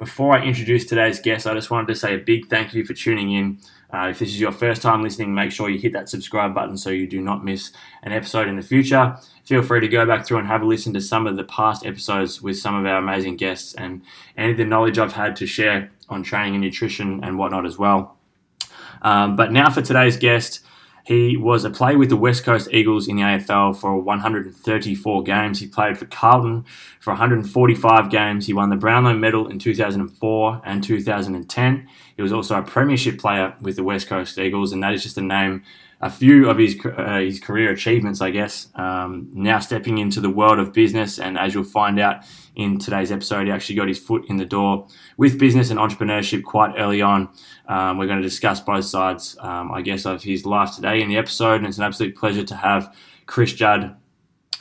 Before I introduce today's guest, I just wanted to say a big thank you for tuning in. Uh, if this is your first time listening, make sure you hit that subscribe button so you do not miss an episode in the future. Feel free to go back through and have a listen to some of the past episodes with some of our amazing guests and any of the knowledge I've had to share on training and nutrition and whatnot as well. Um, but now for today's guest. He was a player with the West Coast Eagles in the AFL for 134 games. He played for Carlton for 145 games. He won the Brownlow Medal in 2004 and 2010. He was also a premiership player with the West Coast Eagles, and that is just to name a few of his uh, his career achievements, I guess. Um, now stepping into the world of business, and as you'll find out in today's episode, he actually got his foot in the door with business and entrepreneurship quite early on. Um, we're going to discuss both sides, um, I guess, of his life today in the episode, and it's an absolute pleasure to have Chris Judd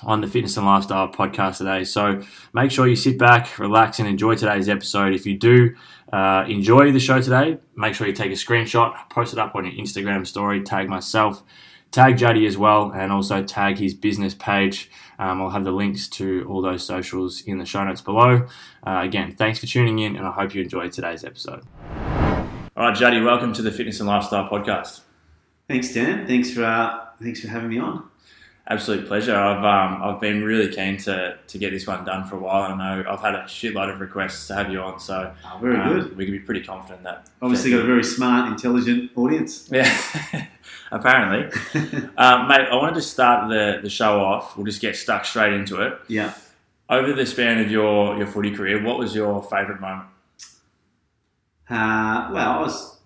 on the Fitness and Lifestyle podcast today. So make sure you sit back, relax, and enjoy today's episode. If you do uh, enjoy the show today, make sure you take a screenshot, post it up on your Instagram story, tag myself, tag Juddy as well, and also tag his business page. Um, I'll have the links to all those socials in the show notes below. Uh, again, thanks for tuning in, and I hope you enjoyed today's episode. All right, Juddy, welcome to the Fitness and Lifestyle podcast. Thanks, Dan. Thanks for uh, thanks for having me on. Absolute pleasure. I've um, I've been really keen to, to get this one done for a while, and I know I've had a shitload of requests to have you on. So oh, very um, good. We can be pretty confident that obviously got a very smart, intelligent audience. Yeah, apparently, um, mate. I wanted to start the the show off. We'll just get stuck straight into it. Yeah. Over the span of your your footy career, what was your favourite moment? Uh, well, I was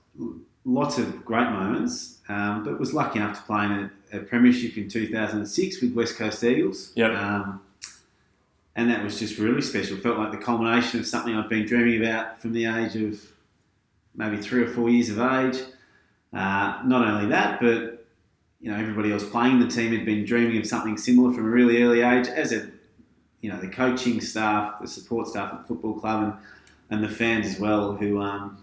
lots of great moments, um, but was lucky enough to play in a, a, premiership in 2006 with West Coast Eagles. Yep. Um, and that was just really special. Felt like the culmination of something I'd been dreaming about from the age of maybe three or four years of age. Uh, not only that, but you know everybody else playing the team had been dreaming of something similar from a really early age. As a you know the coaching staff, the support staff at the football club, and and the fans as well, who um,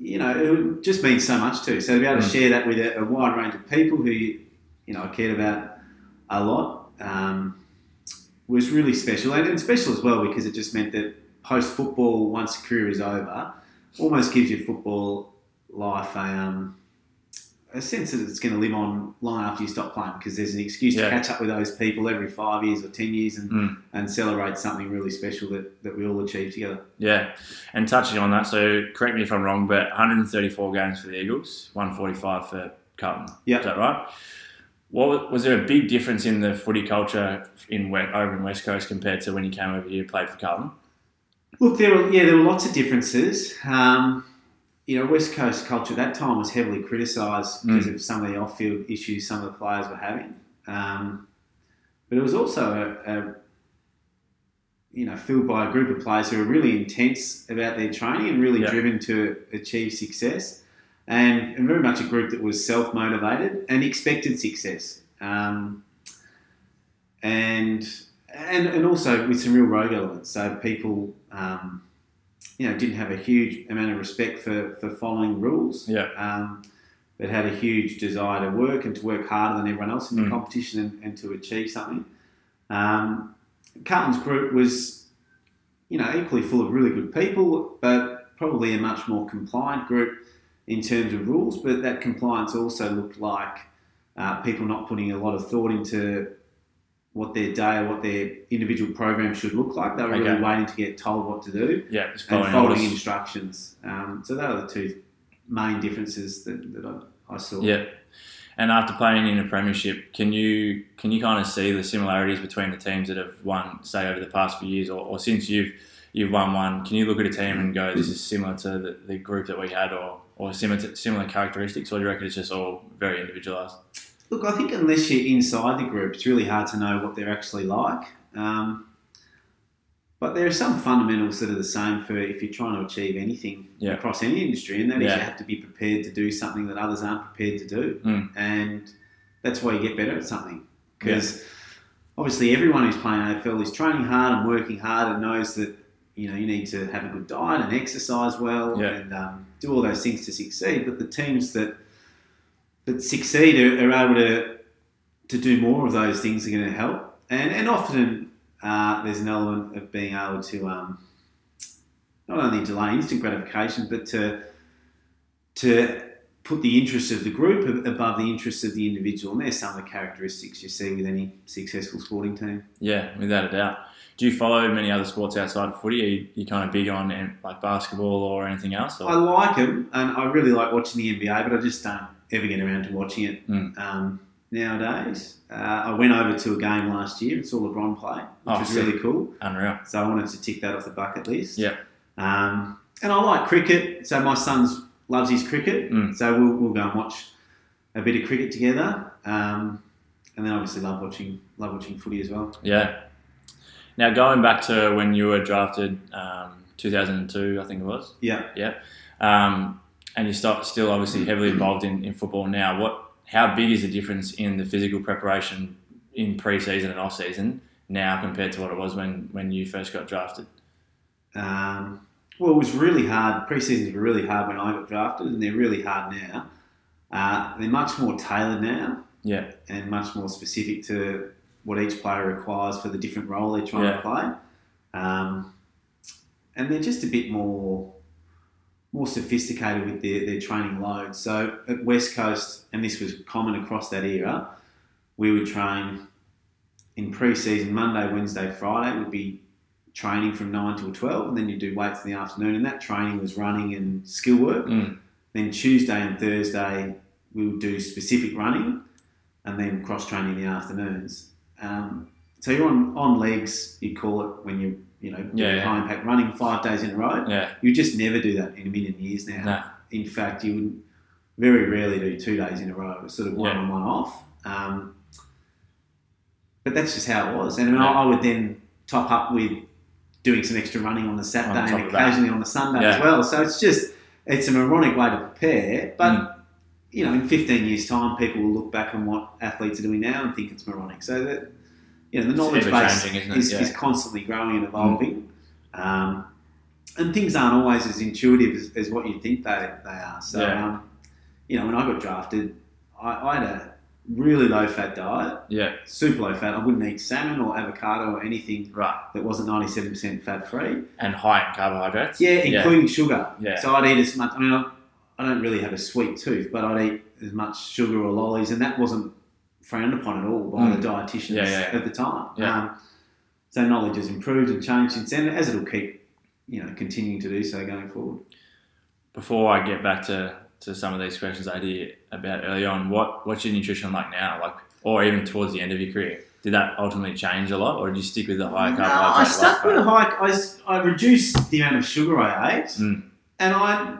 you know it just means so much too. So to be able to mm. share that with a, a, wide range of people who you know I cared about a lot um, was really special, and, and special as well because it just meant that post football, once career is over, almost gives your football life a um, a sense that it's going to live on long after you stop playing because there's an excuse yeah. to catch up with those people every five years or ten years and, mm. and celebrate something really special that, that we all achieved together. Yeah, and touching on that, so correct me if I'm wrong, but 134 games for the Eagles, 145 for Carlton. Yeah, is that right? What was there a big difference in the footy culture in over in West Coast compared to when you came over here and played for Carlton? Look, there were yeah, there were lots of differences. Um, you know, West Coast culture at that time was heavily criticised because mm. of some of the off-field issues some of the players were having. Um, but it was also a, a, you know filled by a group of players who were really intense about their training and really driven to achieve success, and, and, very much a group that was self-motivated and expected success. Um, and and and also with some real rogue elements. So people. Um, you know, didn't have a huge amount of respect for, for following rules. Yeah. Um, but had a huge desire to work and to work harder than everyone else in the mm. competition and, and, to achieve something. Um, Carlton's group was, you know, equally full of really good people, but probably a much more compliant group in terms of rules. But that compliance also looked like uh, people not putting a lot of thought into what their day or what their individual program should look like. They were okay. really waiting to get told what to do yeah, and following instructions. Um, so those are the two main differences that, that I, I, saw. Yeah. And after playing in a premiership, can you can you kind of see the similarities between the teams that have won, say, over the past few years, or, or since you've you've won one? Can you look at a team and go, "This is similar to the, the group that we had," or or similar to, similar characteristics, or do you reckon it's just all very individualised? Look, I think unless you're inside the group, it's really hard to know what they're actually like. Um, but there are some fundamentals that are the same for if you're trying to achieve anything yeah. across any industry, and that yeah. is you have to be prepared to do something that others aren't prepared to do. Mm. And that's why you get better at something. Because obviously, everyone who's playing AFL is training hard and working hard and knows that you know you need to have a good diet and exercise well Yeah. and um, do all those things to succeed. But the teams that that succeed are, are able to to do more of those things are going to help. And and often uh, there's an element of being able to um, not only delay instant gratification, but to to put the interests of the group above the interests of the individual. And there's some of the characteristics you see with any successful sporting team. Yeah, without a doubt. Do you follow many other sports outside of footy? Are you, you kind of big on like basketball or anything else? Or? I like them, and I really like watching the NBA, but I just don't ever get around to watching it Mm. um, nowadays. Uh, I went over to a game last year and saw LeBron play, which Oh, was really cool. Unreal. So I wanted to tick that off the bucket list. Yeah. Um, and I like cricket, so my son's loves his cricket, Mm. so we'll, we'll go and watch a bit of cricket together. Um, and then obviously love watching love watching footy as well. Yeah. Now going back to when you were drafted, um, 2002, I think it was. Yeah. Yeah. Um, and you're still obviously heavily involved in, in football now. What? How big is the difference in the physical preparation in pre-season and off-season now compared to what it was when, when you first got drafted? Um, well, it was really hard. Pre-seasons were really hard when I got drafted, and they're really hard now. Uh, they're much more tailored now Yeah. and much more specific to what each player requires for the different role they're trying Yeah. to play. Um, and they're just a bit more more sophisticated with their, their training load. So at West Coast, and this was common across that era, we would train in pre-season Monday, Wednesday, Friday would be training from 9 till 12 and then you do weights in the afternoon and that training was running and skill work. Mm. Then Tuesday and Thursday we would do specific running and then cross training in the afternoons. Um, so you're on, on legs, you call it when you you know Yeah, high impact running five days in a row. Yeah. You just never do that in a million years now. No. In fact, you would very rarely do two days in a row. It's sort of one Yeah. on, one off. Um, but that's just how it was. And I, mean, Yeah. I, I would then top up with doing some extra running on the Saturday On and occasionally on the Sunday Yeah. as well. So it's just it's a moronic way to prepare. But Mm. you know, in 15 years' time, people will look back on what athletes are doing now and think it's moronic. So that you know, the knowledge base isn't it? is, Yeah. is constantly growing and evolving. Um, and things aren't always as intuitive as, as what you think they, they are. So, Yeah. um, you know, when I got drafted, I, I had a really low fat diet, Yeah. super low fat. I wouldn't eat salmon or avocado or anything Right. that wasn't 97% fat free. And high in carbohydrates. Yeah, including sugar. Yeah. So I'd eat as much. I mean, I, I don't really have a sweet tooth, but I'd eat as much sugar or lollies, and that wasn't frowned upon at all by Mm. the dietitians Yeah, yeah, yeah. at the time. Um, so knowledge has improved and changed since then, as it'll keep, you know, continuing to do so going forward. Before I get back to, to some of these questions I did about early on, what what's your nutrition like now? Like, or even towards the end of your career, did that ultimately change a lot, or did you stick with the high No, carbohydrate? I stuck with fat? high. I, I reduced the amount of sugar I ate, Mm. and I,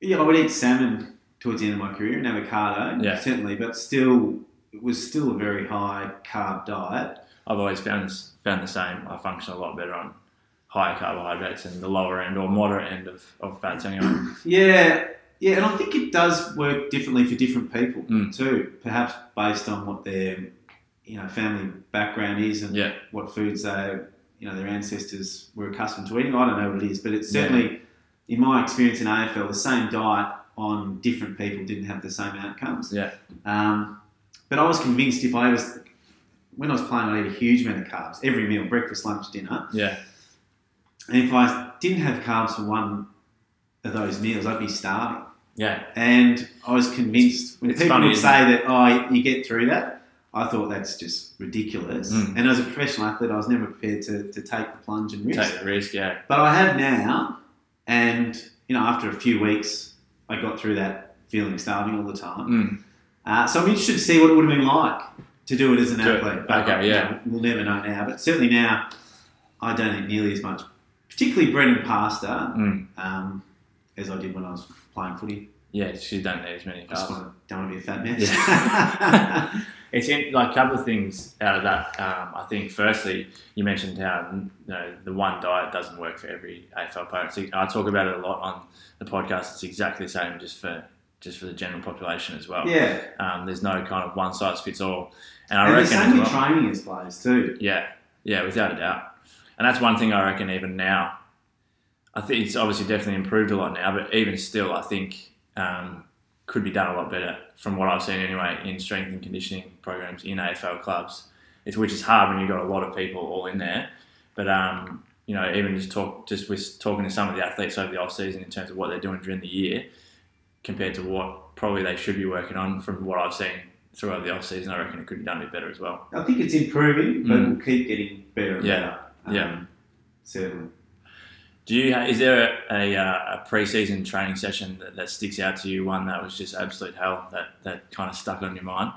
yeah, I would eat salmon towards the end of my career and avocado, Yeah. certainly, but still, it was still a very high carb diet. I've always found this, found the same. I function a lot better on higher carbohydrates and the lower end or moderate end of, of fats anyway. Yeah, yeah, and I think it does work differently for different people Mm. too. Perhaps based on what their, you know, family background is and Yeah. what foods they, you know, their ancestors were accustomed to eating. I don't know what it is, but it's certainly, in my experience in AFL, the same diet on different people didn't have the same outcomes. Yeah. Um, but I was convinced if I was, when I was playing, I'd eat a huge amount of carbs every meal, breakfast, lunch, dinner. Yeah. And if I didn't have carbs for one of those meals, I'd be starving. Yeah. And I was convinced when It's people funny, would say that, oh, you get through that, I thought that's just ridiculous. Mm. And as a professional athlete, I was never prepared to, to take the plunge and risk. Take the risk, yeah. But I have now, and you know, after a few weeks, I got through that feeling starving all the time. Mm. Uh, so I'm interested to see what it would have been like to do it as an Do it. athlete. But, Okay, you yeah. know, we'll never know now. But certainly now, I don't eat nearly as much, particularly bread and pasta, Mm. um, as I did when I was playing footy. Yeah, you don't need as many I just carbs. to, don't want to be a fat mess. Yeah. It's in, like a couple of things out of that. Um, I think firstly, you mentioned how you know the one diet doesn't work for every AFL player. So I talk about it a lot on the podcast. It's exactly the same, just for just for the general population as well. Yeah, Um, there's no kind of one size fits all, and I and the reckon same as well, training as players too. yeah, yeah, without a doubt. And that's one thing I reckon even now. I think it's obviously definitely improved a lot now, but even still, I think um, could be done a lot better from what I've seen anyway in strength and conditioning programs in AFL clubs. It's which is hard when you've got a lot of people all in there. But um, you know, even just talk just with talking to some of the athletes over the off season in terms of what they're doing during the year, compared to what probably they should be working on from what I've seen throughout the off season, I reckon it could be done a bit better as well. I think it's improving, but Mm. we'll keep getting better and Yeah. better. Um, Yeah. certainly. Do you is there a, a, uh, a pre-season training session that, that sticks out to you? One that was just absolute hell that, that kind of stuck on your mind?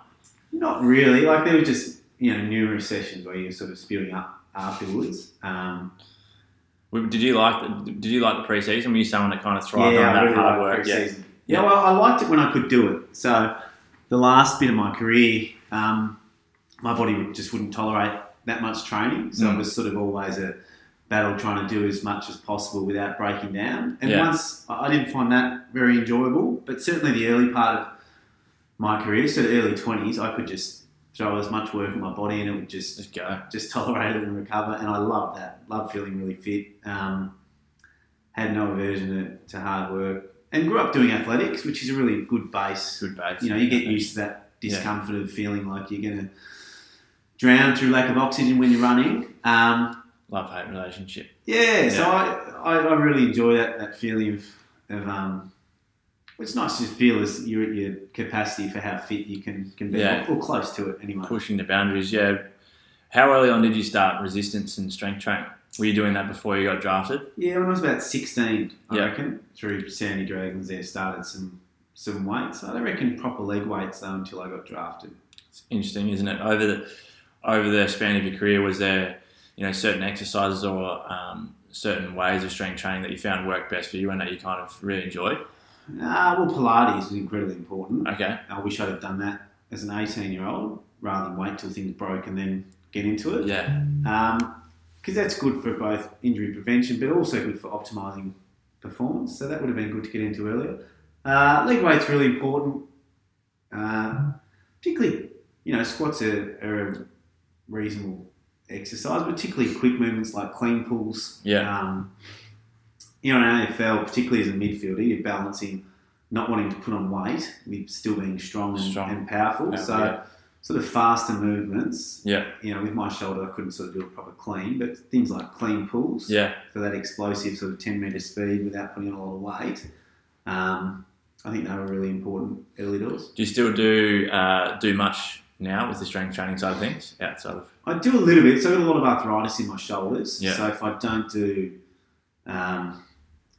Not really. Like there were just you know numerous sessions where you're sort of spewing up afterwards. Um, Did you like the, Did you like the pre-season? Were you someone that kind of thrived yeah, on that really hard work? pre-season. Yeah. Yeah, well, I liked it when I could do it. So the last bit of my career, um, my body just wouldn't tolerate that much training. So Mm. it was sort of always a battle trying to do as much as possible without breaking down. And Yeah. once I didn't find that very enjoyable, but certainly the early part of my career, so the early twenties, I could just throw as much work in my body and it would just Just go. just tolerate it and recover. And I love that. Love feeling really fit. Um, had no aversion to, to hard work. And grew up doing athletics, which is a really good base. Good base. You know, you get used to that discomfort of feeling like you're going to drown through lack of oxygen when you're running. Um, Love hate relationship. yeah, so I, I, I really enjoy that, that feeling of, of um, it's nice to feel as you're at your capacity for how fit you can, can be, Yeah. or close to it anyway. Pushing the boundaries. Yeah. How early on did you start resistance and strength training? Were you doing that before you got drafted? Yeah, when I was about 16, I Yeah. reckon, through Sandy Dragons there, started some some weights. I don't reckon proper leg weights though until I got drafted. It's interesting, isn't it? Over the over the span of your career, was there you know certain exercises or um, certain ways of strength training that you found worked best for you and that you kind of really enjoyed? Ah, well, Pilates is incredibly important. Okay. I wish I'd have done that as an 18 year old rather than wait till things broke and then get into it. Yeah. Because that's good for both injury prevention but also good for optimising performance. So that would have been good to get into earlier. Uh, leg weight's really important. Uh, particularly, you know, squats are, are a reasonable exercise, particularly quick movements like clean pulls. Yeah. Um, you know, in AFL, particularly as a midfielder, you're balancing not wanting to put on weight with still being strong and, Strong. and powerful. Yeah, so, yeah. sort of faster movements. Yeah. You know, with my shoulder, I couldn't sort of do a proper clean, but things like clean pulls Yeah. for that explosive sort of 10 metre speed without putting on a lot of weight. Um, I think they were really important early doors. Do you still do uh, do much now with the strength training side of things outside of? I do a little bit. So I've got a lot of arthritis in my shoulders. Yeah. So if I don't do, um,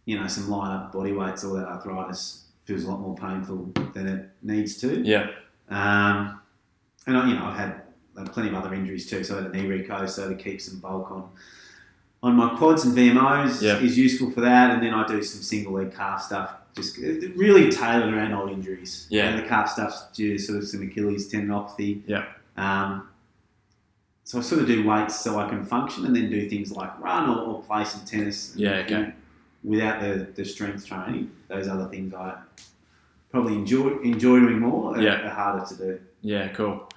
you know, some light up body weights, all that arthritis feels a lot more painful than it needs to. Yeah. Um, and I, you know, I've had plenty of other injuries too. So I had a knee reco, so to keep some bulk on on my quads and VMOs Yeah. is useful for that. And then I do some single leg calf stuff, just uh, really tailored around old injuries. Yeah. And the calf stuff's due to sort of some Achilles tendinopathy. Yeah. Um, so I sort of do weights so I can function, and then do things like run or, or play some tennis. Yeah, okay. Without the, the strength training, those other things I probably enjoy enjoy doing more. Are, Yeah. are harder to do. Yeah. Cool.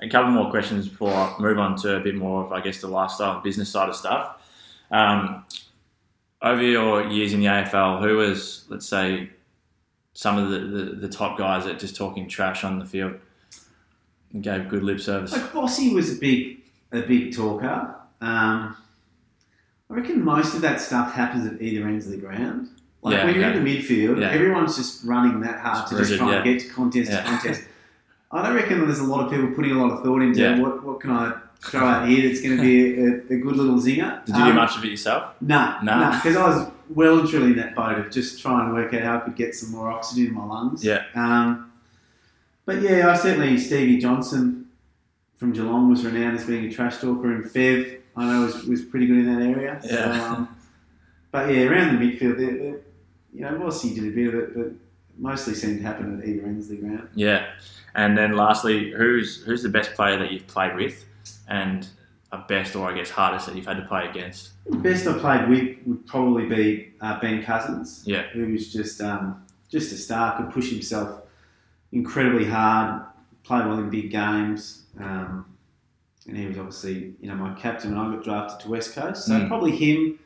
A couple more questions before I move on to a bit more of, I guess, the lifestyle and business side of stuff. Um, over your years in the AFL, who was, let's say, some of the, the, the top guys that just talking trash on the field and gave good lip service? Like Bossy was a big a big talker. Um, I reckon most of that stuff happens at either ends of the ground. Like Yeah, when you're okay. in the midfield, Yeah. everyone's just running that hard Just to just rooted, try and get to contest Yeah. to contest. I don't reckon there's a lot of people putting a lot of thought into Yeah. what what can I throw out here that's going to be a, a good little zinger. Did you do Um, much of it yourself? No, No. no, because I was well and truly in that boat of just trying to work out how I could get some more oxygen in my lungs. Yeah. Um, but yeah, I certainly Stevie Johnson from Geelong was renowned as being a trash talker, and Fev I know was, was pretty good in that area. So, Yeah. um, but yeah, around the midfield, there, there, you know, Rossi did a bit of it, but mostly seemed to happen at either ends of the ground. Yeah. And then lastly, who's who's the best player that you've played with, and a best or I guess hardest that you've had to play against? Best I played with would probably be uh, Ben Cousins. Yeah. who was just um, just a star, could push himself incredibly hard, played well in big games. Um, and he was obviously, you know, my captain when I got drafted to West Coast. So Mm. probably him,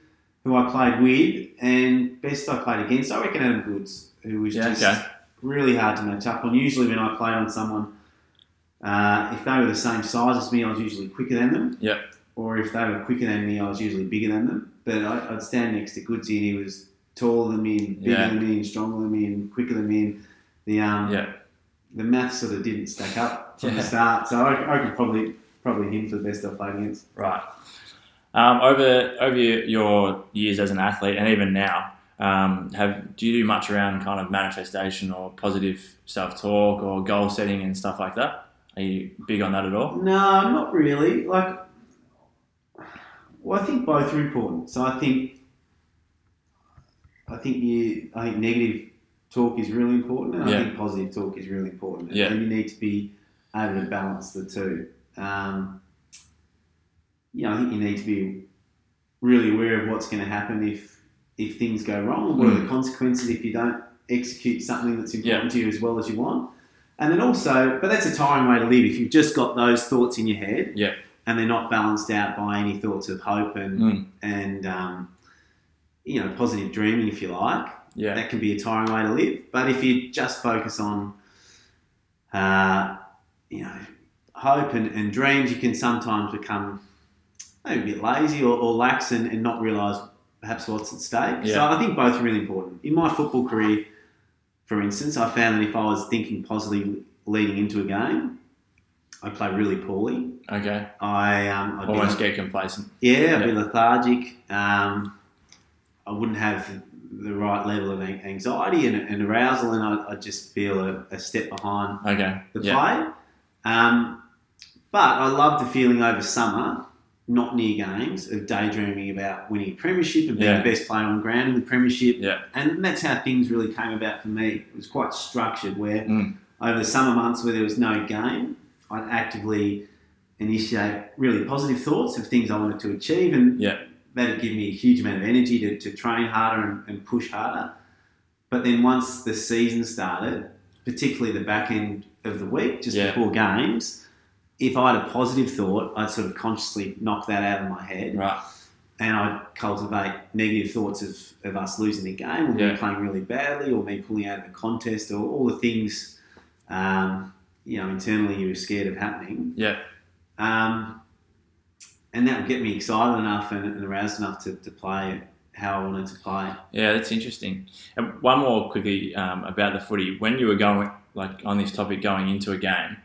who I played with, and best I played against. I reckon Adam Goodes, who was Yeah, just okay. really hard to match up on. Usually when I played on someone, uh, if they were the same size as me, I was usually quicker than them. Yep. Or if they were quicker than me, I was usually bigger than them. But I, I'd stand next to Goodsy, and he was taller than me, and bigger Yeah. than me, and stronger than me, and quicker than me. And the um, Yeah. the math sort of didn't stack up from Yeah. the start. So I, I could probably probably him for the best I played against. Right. Um, over over your, your years as an athlete and even now, um, have do you do much around kind of manifestation or positive self talk or goal setting and stuff like that? Are you big on that at all? No, not really. Like, well, I think both are important. So I think, I think you, I think negative talk is really important, and Yeah. I think positive talk is really important. Yeah. And you need to be able to balance the two. Um, you know, I think you need to be really aware of what's going to happen if if things go wrong. What are the consequences if you don't execute something that's important Yeah. to you as well as you want? And then also, but that's a tiring way to live. If you've just got those thoughts in your head, Yeah. and they're not balanced out by any thoughts of hope and Mm. and um, you know positive dreaming, if you like, Yeah. that can be a tiring way to live. But if you just focus on, uh, you know, hope and, and dreams, you can sometimes become maybe a bit lazy or, or lax and, and not realise perhaps what's at stake. So I think both are really important. In my football career, for instance, I found that if I was thinking positively leading into a game, I play really poorly. Okay. I um, I'd Almost get complacent. yeah, I'd be lethargic. Um, I wouldn't have the right level of anxiety and, and arousal, and I'd, I'd just feel a, a step behind Okay. the Yeah. play. Um, but I love the feeling over summer, not near games, of daydreaming about winning a premiership and being Yeah. the best player on ground in the premiership. Yeah. And that's how things really came about for me. It was quite structured, where Mm. over the summer months where there was no game, I'd actively initiate really positive thoughts of things I wanted to achieve, and Yeah. that'd give me a huge amount of energy to, to train harder and, and push harder. But then once the season started, particularly the back end of the week, just Yeah. before games, if I had a positive thought, I'd sort of consciously knock that out of my head Right. and I'd cultivate negative thoughts of, of us losing the game or Yeah. me playing really badly or me pulling out of the contest or all the things, um, you know, internally you were scared of happening. Yeah. Um, and that would get me excited enough and, and aroused enough to, to play how I wanted to play. Yeah, that's interesting. And one more quickly um, about the footy. When you were going, like on this topic, going into a game,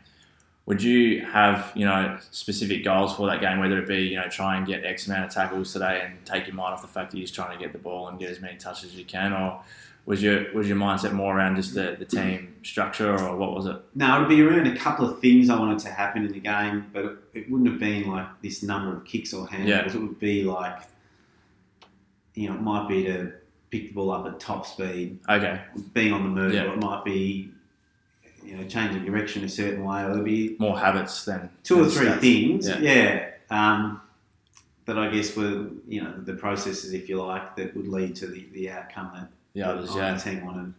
would you have you know specific goals for that game? Whether it be you know try and get X amount of tackles today and take your mind off the fact that you're just trying to get the ball and get as many touches as you can, or was your was your mindset more around just the, the team structure, or what was it? No, it would be around a couple of things I wanted to happen in the game, but it, wouldn't have been like this number of kicks or handles. Yeah. It would be like, you know, it might be to pick the ball up at top speed, Okay, being on the move, Yeah. or it might be, you know, changing direction a certain way, or there'd be more habits than two or three stats. things, Yeah. yeah. Um, that I guess were, you know, the processes, if you like, that would lead to the, the outcome that The others, yeah. team wanted.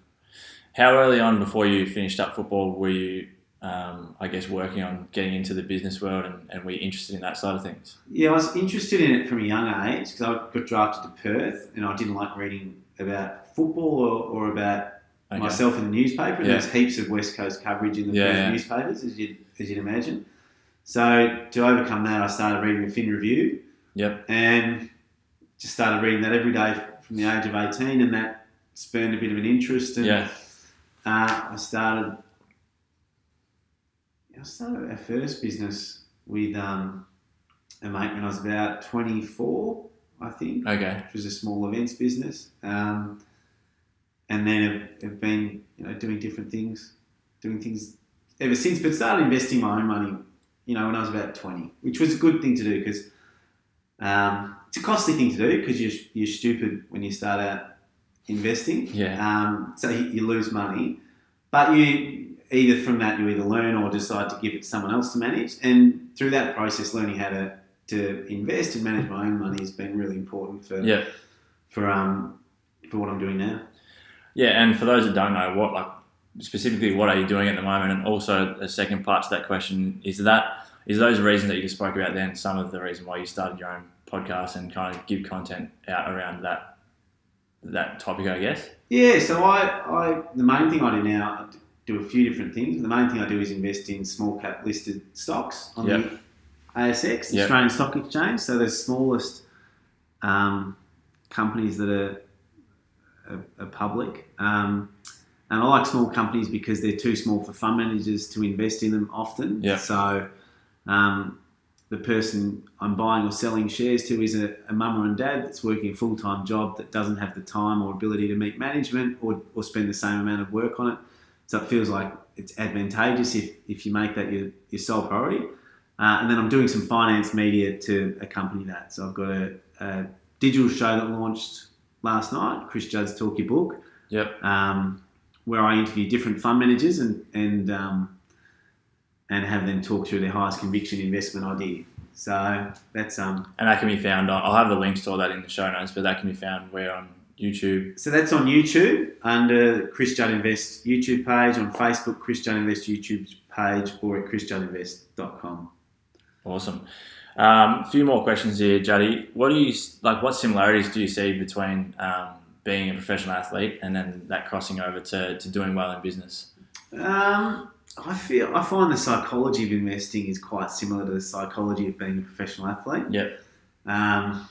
How early on before you finished up football were you, um, I guess, working on getting into the business world and, and were you interested in that side of things? Yeah, I was interested in it from a young age because I got drafted to Perth and I didn't like reading about football or, or about Okay. myself in the newspaper. And Yeah. There's heaps of West Coast coverage in the Yeah, newspapers, as you'd, as you'd imagine. So to overcome that, I started reading the Fin Review Yep. and just started reading that every day from the age of 18 and that spurned a bit of an interest. And Yeah. uh, I started I started our first business with um, a mate when I was about 24, I think, Okay. which was a small events business. Um, and then have, have been, you know, doing different things, doing things ever since. But started investing my own money, you know, when I was about 20, which was a good thing to do because um, it's a costly thing to do because you're, you're stupid when you start out investing. Yeah. Um, so you, you lose money, but you either from that you either learn or decide to give it to someone else to manage. And through that process, learning how to, to invest and manage my own money has been really important for Yeah. for um for what I'm doing now. Yeah, and for those that don't know, what like specifically what are you doing at the moment? And also the second part to that question is that is those reasons that you just spoke about then some of the reason why you started your own podcast and kind of give content out around that that topic, I guess. Yeah, so I, I the main thing I do now, I do a few different things. The main thing I do is invest in small cap listed stocks on Yep. the ASX, the Yep. Australian Stock Exchange. So the smallest um, companies that are, are, are public. Um, and I like small companies because they're too small for fund managers to invest in them often. Yep. So um, the person I'm buying or selling shares to is a, a mum or a dad that's working a full time job that doesn't have the time or ability to meet management or, or spend the same amount of work on it. So it feels like it's advantageous if, if you make that your, your sole priority. Uh, and then I'm doing some finance media to accompany that. So I've got a, a digital show that launched last night, Chris Judd's Talk Ya Book, Yep. um, where I interview different fund managers and and um, and have them talk through their highest conviction investment idea. So that's um And that can be found on I'll have the links to all that in the show notes, but that can be found where on YouTube. so that's on YouTube under Chris Judd Invest YouTube page, on Facebook Chris Judd Invest YouTube page, or at chrisjuddinvest.com. Awesome. Um, a few more questions here, Juddy. What do you like? What similarities do you see between um, being a professional athlete and then that crossing over to, to doing well in business? Um, I feel I find the psychology of investing is quite similar to the psychology of being a professional athlete. Yep. Um,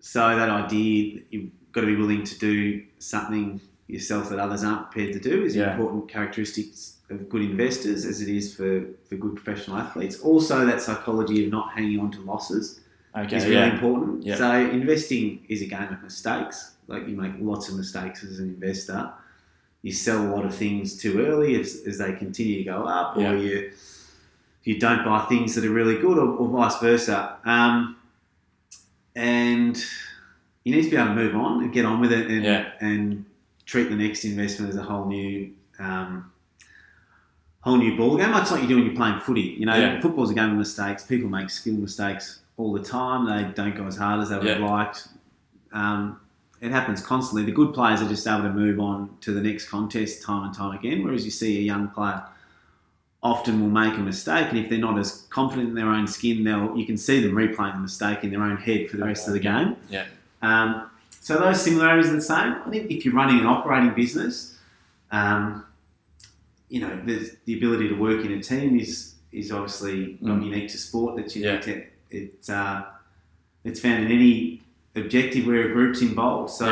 so that idea that you've got to be willing to do something yourself that others aren't prepared to do is an important characteristics of good investors as it is for, for good professional athletes. Also that psychology of not hanging on to losses Okay. is really yeah. important. Yeah. So investing is a game of mistakes. Like you make lots of mistakes as an investor. You sell a lot of things too early as, as they continue to go up, or Yeah. you you don't buy things that are really good, or, or vice versa. Um, and you need to be able to move on and get on with it, and Yeah. and treat the next investment as a whole new. Um, Whole new ball game, much like you do when you're playing footy. You know, Yeah. football's a game of mistakes. People make skill mistakes all the time. They don't go as hard as they would have Yeah. liked. Um, it happens constantly. The good players are just able to move on to the next contest time and time again. Whereas you see a young player often will make a mistake, and if they're not as confident in their own skin, they'll you can see them replaying the mistake in their own head for the rest of the game. Yeah. Um, so those similarities are the same. I think if you're running an operating business, um, you know, there's the ability to work in a team is is obviously not Mm. unique to sport. That's Yeah. unique to it's uh, it's found in any objective where a group's involved. So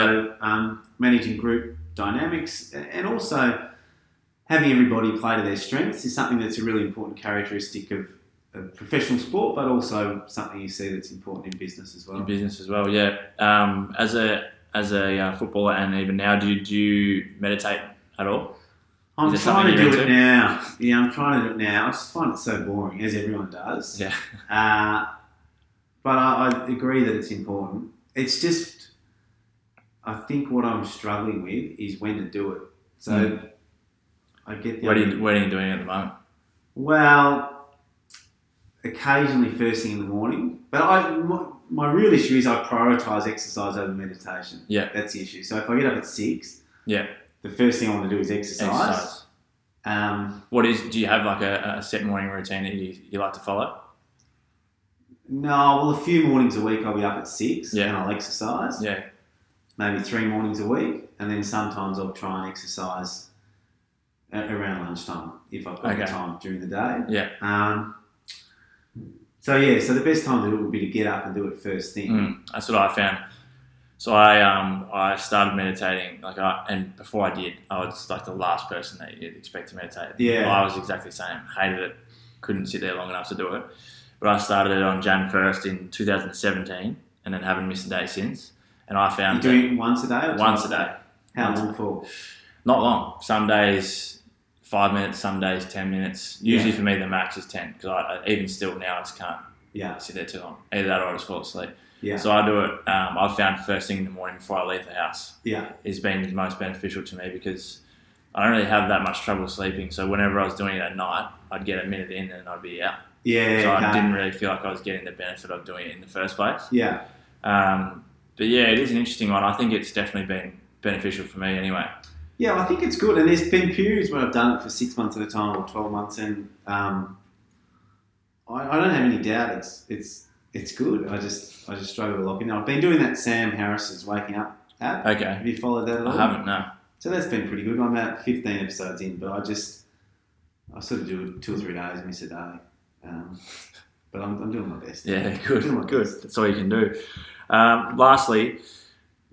um, managing group dynamics and also having everybody play to their strengths is something that's a really important characteristic of, of professional sport, but also something you see that's important in business as well. In business as well, yeah. Um, as a as a uh, footballer and even now, do you, do you meditate at all? I'm trying to do you're it now. Yeah, I'm trying to do it now. I just find it so boring, as everyone does. Yeah. Uh, but I, I agree that it's important. It's just, I think what I'm struggling with is when to do it. So Mm. I get the What are you What are you doing at the moment? well, occasionally first thing in the morning. But I, my, my real issue is I prioritise exercise over meditation. Yeah. That's the issue. So if I get up at six, Yeah. The first thing I want to do is exercise. Exercise. Um, What is? Do you have like a, a set morning routine that you, you like to follow? no, well, a few mornings a week I'll be up at six Yeah. and I'll exercise. Yeah. Maybe three mornings a week, and then sometimes I'll try and exercise around lunchtime if I've got the Okay. time during the day. Yeah. Um, so yeah, so the best time to do it would be to get up and do it first thing. Mm, that's what I found. So I um I started meditating like I and before I did I was like the last person that you'd expect to meditate. Yeah. I was exactly the same. Hated it. Couldn't sit there long enough to do it. But I started it on Jan first in 2017, and then haven't missed a day since. And I found doing it once a day? Or once a day, How Once long for? not long. Some days five minutes, some days ten minutes. Usually Yeah. for me the max is ten because I, I even still now I just can't Yeah, sit there too long. Either that or I just fall asleep. Yeah, So I do it. Um, I've found first thing in the morning before I leave the house yeah, has been the most beneficial to me because I don't really have that much trouble sleeping. So whenever I was doing it at night, I'd get a minute in and I'd be out. yeah. so I didn't really feel like I was getting the benefit of doing it in the first place. Yeah, Um, but yeah, it is an interesting one. I think it's definitely been beneficial for me anyway. Yeah, I think it's good. And there's been periods where I've done it for six months at a time or 12 months, and um, I, I don't have any doubt it's it's it's good. I just I just struggle to lock in. I've been doing that Sam Harris's Waking Up app. Okay. Have you followed that at all? I haven't, no. So that's been pretty good. I'm about 15 episodes in, but I just I sort of do it two or three days, miss a day. Um, but I'm, I'm doing my best. Yeah, good, Doing my good. best. That's all you can do. Um, lastly,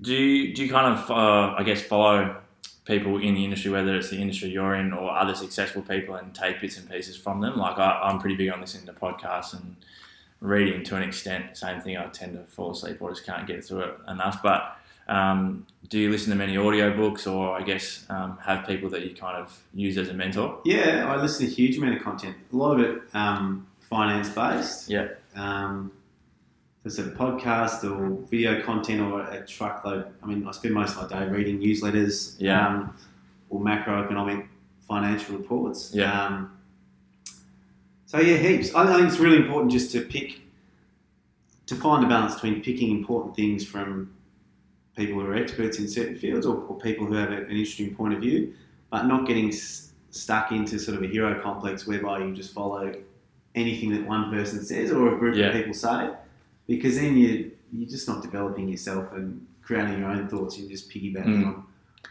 do you, do you kind of, uh, I guess, follow people in the industry, whether it's the industry you're in or other successful people, and take bits and pieces from them? Like I, I'm pretty big on listening to podcasts and reading to an extent. Same thing. I tend to fall asleep or just can't get through it enough. But um, do you listen to many audiobooks, or I guess um, have people that you kind of use as a mentor? Yeah, I listen to a huge amount of content. A lot of it um, finance based. Yeah. Um, it's a podcast or video content or a truckload. I mean, I spend most of my day reading newsletters Yeah. um, or macroeconomic financial reports. Yeah. So yeah, heaps. I think it's really important just to pick, to find a balance between picking important things from people who are experts in certain fields or, or people who have a- an interesting point of view, but not getting s- stuck into sort of a hero complex whereby you just follow anything that one person says or a group Yeah. of people say, because then you you're just not developing yourself and creating your own thoughts. You're just piggybacking Mm. on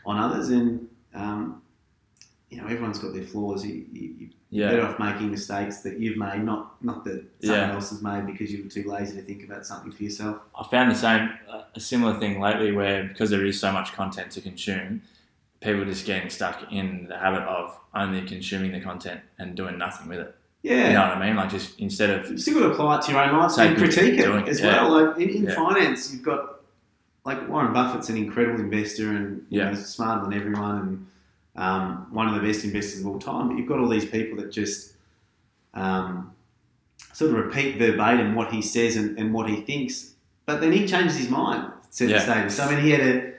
on others, and um, you know everyone's got their flaws. You, you, you're Yeah. better off making mistakes that you've made, not not that someone Yeah. else has made because you were too lazy to think about something for yourself. I found the same, a similar thing lately where because there is so much content to consume, people are just getting stuck in the habit of only consuming the content and doing nothing with it. Yeah. You know what I mean? Like just instead of You've still got to apply it to your own life and critique it as yeah. well. Like in, in finance, you've got like Warren Buffett's an incredible investor and you Yeah. know, he's smarter than everyone and um, one of the best investors of all time. But you've got all these people that just um, sort of repeat verbatim what he says and, and what he thinks, but then he changes his mind Yeah. stages. So I mean, he had a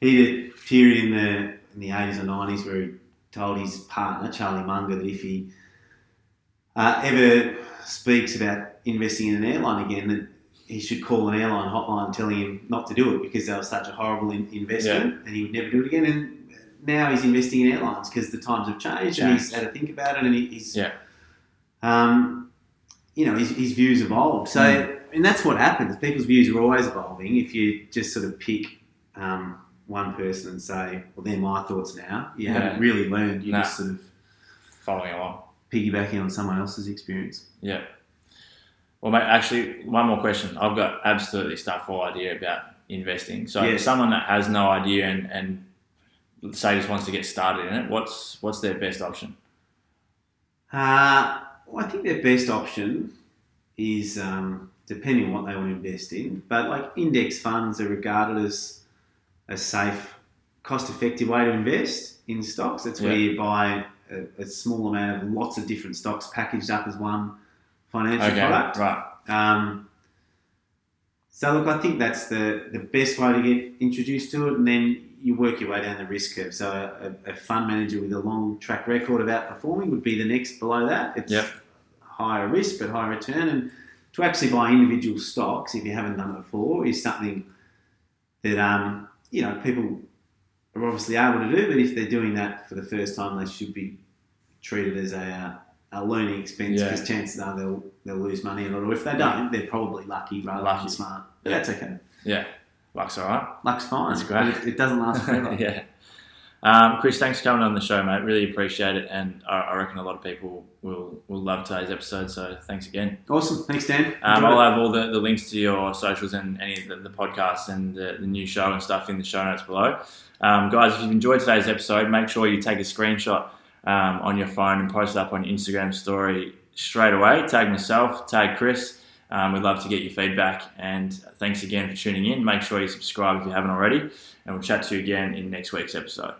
he had a period in the in the eighties or nineties where he told his partner Charlie Munger that if he uh, ever speaks about investing in an airline again, that he should call an airline hotline telling him not to do it because that was such a horrible in- investment and he would never do it again. And now he's investing in airlines because the times have changed and he's had to think about it and he, he's, Yeah. um, you know, his, his views evolve. So, Mm. and that's what happens. People's views are always evolving. If you just sort of pick um, one person and say, well, they're my thoughts now, you Yeah. haven't really learned. You're Nah. just sort of following along. piggybacking on someone else's experience. Yeah. Well, mate, actually, one more question. I've got absolutely stuff all idea about investing. So, for someone that has no idea and, and say just wants to get started in it, what's what's their best option? Uh, well, I think their best option is um, depending on what they want to invest in, but like index funds are regarded as a safe, cost-effective way to invest in stocks. That's where Yeah. you buy a, a small amount of lots of different stocks packaged up as one financial Okay, product. right. Um, so look, I think that's the, the best way to get introduced to it, and then you work your way down the risk curve. So a, a fund manager with a long track record of outperforming would be the next below that. It's Yep. higher risk but higher return, and to actually buy individual stocks if you haven't done it before is something that um, you know people are obviously able to do. But if they're doing that for the first time, they should be treated as a uh, a learning expense Yeah. because chances are they'll they'll lose money a it. Or if they don't, they're probably lucky rather Lucky. than smart. But Yeah. that's okay. Yeah. Luck's all right. Luck's fine. That's great. It, it doesn't last forever. yeah. Um, Chris, thanks for coming on the show, mate. Really appreciate it, and I, I reckon a lot of people will will love today's episode. So thanks again. Awesome. Thanks, Dan. Um, I'll it. have all the, the links to your socials and any of the, the podcasts and the, the new show and stuff in the show notes below. Um, guys, if you've enjoyed today's episode, make sure you take a screenshot um, on your phone and post it up on your Instagram story straight away. Tag myself, tag Chris. Um, we'd love to get your feedback. And thanks again for tuning in. Make sure you subscribe if you haven't already. And we'll chat to you again in next week's episode.